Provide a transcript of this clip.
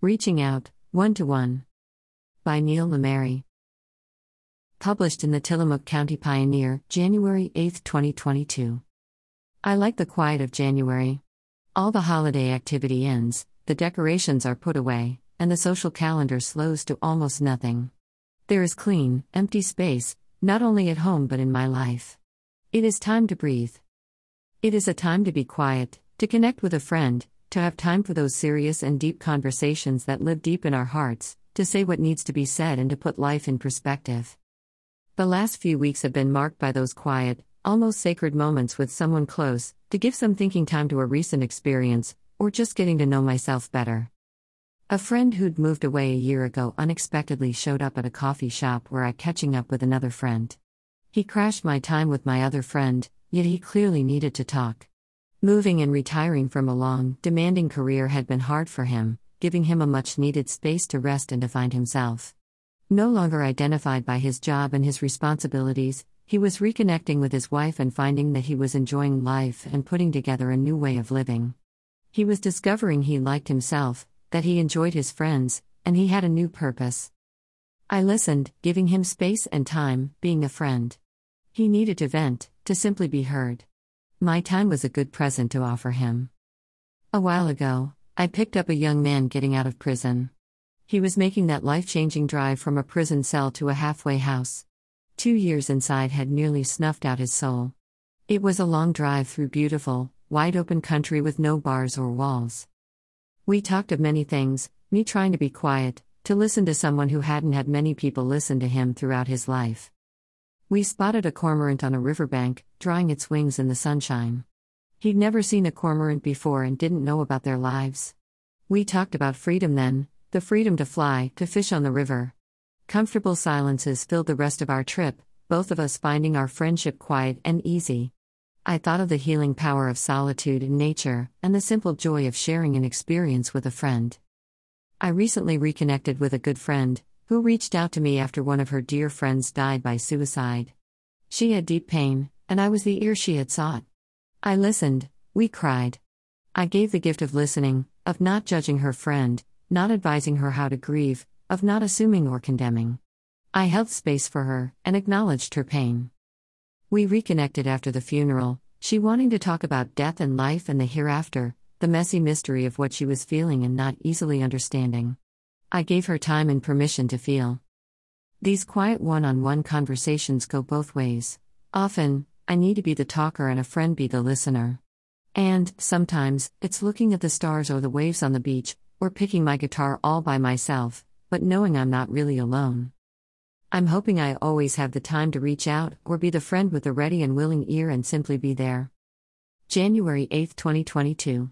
Reaching Out, One to One. By Neal Lemery. Published in the Tillamook County Pioneer, January 8, 2022. I like the quiet of January. All the holiday activity ends, the decorations are put away, and the social calendar slows to almost nothing. There is clean, empty space, not only at home but in my life. It is time to breathe. It is a time to be quiet, to connect with a friend, to have time for those serious and deep conversations that live deep in our hearts, to say what needs to be said and to put life in perspective. The last few weeks have been marked by those quiet, almost sacred moments with someone close, to give some thinking time to a recent experience, or just getting to know myself better. A friend who'd moved away a year ago unexpectedly showed up at a coffee shop where I catching up with another friend. He crashed my time with my other friend, yet he clearly needed to talk. Moving and retiring from a long, demanding career had been hard for him, giving him a much needed space to rest and to find himself. No longer identified by his job and his responsibilities, he was reconnecting with his wife and finding that he was enjoying life and putting together a new way of living. He was discovering he liked himself, that he enjoyed his friends, and he had a new purpose. I listened, giving him space and time, being a friend. He needed to vent, to simply be heard. My time was a good present to offer him. A while ago, I picked up a young man getting out of prison. He was making that life changing drive from a prison cell to a halfway house. Two years inside had nearly snuffed out his soul. It was a long drive through beautiful, wide open country with no bars or walls. We talked of many things, me trying to be quiet, to listen to someone who hadn't had many people listen to him throughout his life. We spotted a cormorant on a riverbank, drying its wings in the sunshine. He'd never seen a cormorant before and didn't know about their lives. We talked about freedom then the freedom to fly, to fish on the river. Comfortable silences filled the rest of our trip, both of us finding our friendship quiet and easy. I thought of the healing power of solitude in nature, and the simple joy of sharing an experience with a friend. I recently reconnected with a good friend, who reached out to me after one of her dear friends died by suicide. She had deep pain, and I was the ear she had sought. I listened, we cried. I gave the gift of listening, of not judging her friend, not advising her how to grieve, of not assuming or condemning. I held space for her, and acknowledged her pain. We reconnected after the funeral, she wanting to talk about death and life and the hereafter, the messy mystery of what she was feeling and not easily understanding. I gave her time and permission to feel. These quiet one on one conversations go both ways. Often, I need to be the talker and a friend be the listener. And, sometimes, it's looking at the stars or the waves on the beach, or picking my guitar all by myself, but knowing I'm not really alone. I'm hoping I always have the time to reach out or be the friend with a ready and willing ear and simply be there. January 8, 2022.